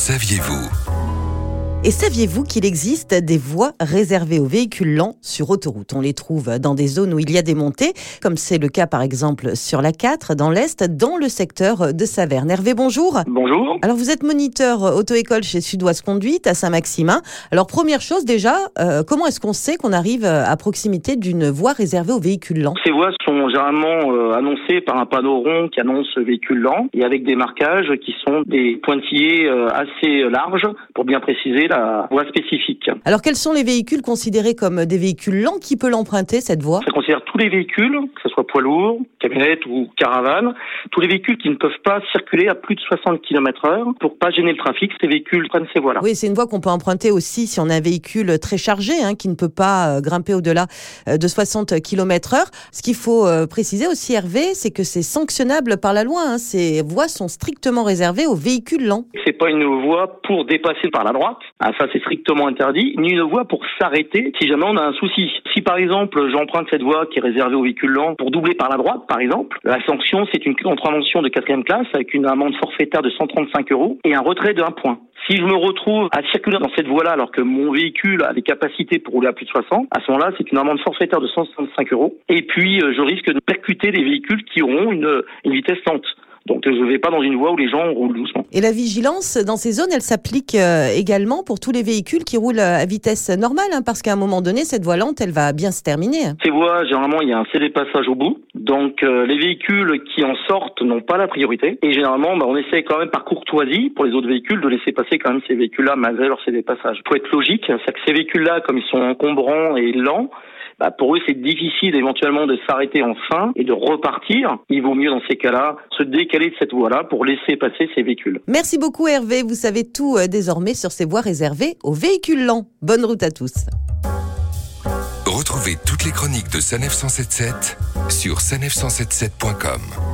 saviez-vous? Et saviez-vous qu'il existe des voies réservées aux véhicules lents sur autoroute? On les trouve dans des zones où il y a des montées, comme c'est le cas par exemple sur la 4 dans l'Est, dans le secteur de Saverne. Hervé, bonjour. Bonjour. Alors vous êtes moniteur auto-école chez Sud-Ouest Conduite à Saint-Maximin. Alors première chose déjà, euh, comment est-ce qu'on sait qu'on arrive à proximité d'une voie réservée aux véhicules lents? Ces voies sont généralement euh, annoncées par un panneau rond qui annonce véhicule lent et avec des marquages qui sont des pointillés euh, assez larges pour bien préciser la voie spécifique. Alors quels sont les véhicules considérés comme des véhicules lents Qui peut l'emprunter cette voie? Ça considère tous les véhicules, que ce soit poids lourd, camionnette ou caravane, tous les véhicules qui ne peuvent pas circuler à plus de 60 km heure pour pas gêner le trafic. Ces véhicules prennent ces voies-là. Oui, c'est une voie qu'on peut emprunter aussi si on a un véhicule très chargé, hein, qui ne peut pas euh, grimper au-delà euh, de 60 km heure. Ce qu'il faut euh, préciser aussi, Hervé, c'est que c'est sanctionnable par la loi. Hein. Ces voies sont strictement réservées aux véhicules lents. C'est pas une voie pour dépasser par la droite. Ah, ça, c'est strictement interdit. Ni une voie pour s'arrêter si jamais on a un souci. Si par exemple, j'emprunte cette voie qui est réservée aux véhicules lents pour doubler par la droite, par exemple, la sanction, c'est une contravention de quatrième classe avec une amende forfaitaire de 135 euros et un retrait d'un point. Si je me retrouve à circuler dans cette voie-là alors que mon véhicule a des capacités pour rouler à plus de 60, à ce moment-là, c'est une amende forfaitaire de 165 euros. Et puis, euh, je risque de percuter des véhicules qui auront une, une vitesse lente. Donc je ne vais pas dans une voie où les gens roulent doucement. Et la vigilance dans ces zones, elle s'applique euh, également pour tous les véhicules qui roulent à vitesse normale, hein, parce qu'à un moment donné, cette voie lente, elle va bien se terminer. Ces voies, généralement, il y a un CD passage au bout. Donc euh, les véhicules qui en sortent n'ont pas la priorité. Et généralement, bah, on essaie quand même par courtoisie pour les autres véhicules de laisser passer quand même ces véhicules-là malgré leur CD passage. Il faut être logique, c'est que ces véhicules-là, comme ils sont encombrants et lents, bah, pour eux, c'est difficile éventuellement de s'arrêter enfin et de repartir. Il vaut mieux dans ces cas-là se décaler de cette voie-là pour laisser passer ces véhicules. Merci beaucoup Hervé, vous savez tout euh, désormais sur ces voies réservées aux véhicules lents. Bonne route à tous. Retrouvez toutes les chroniques de Sanef 177 sur sanef177.com.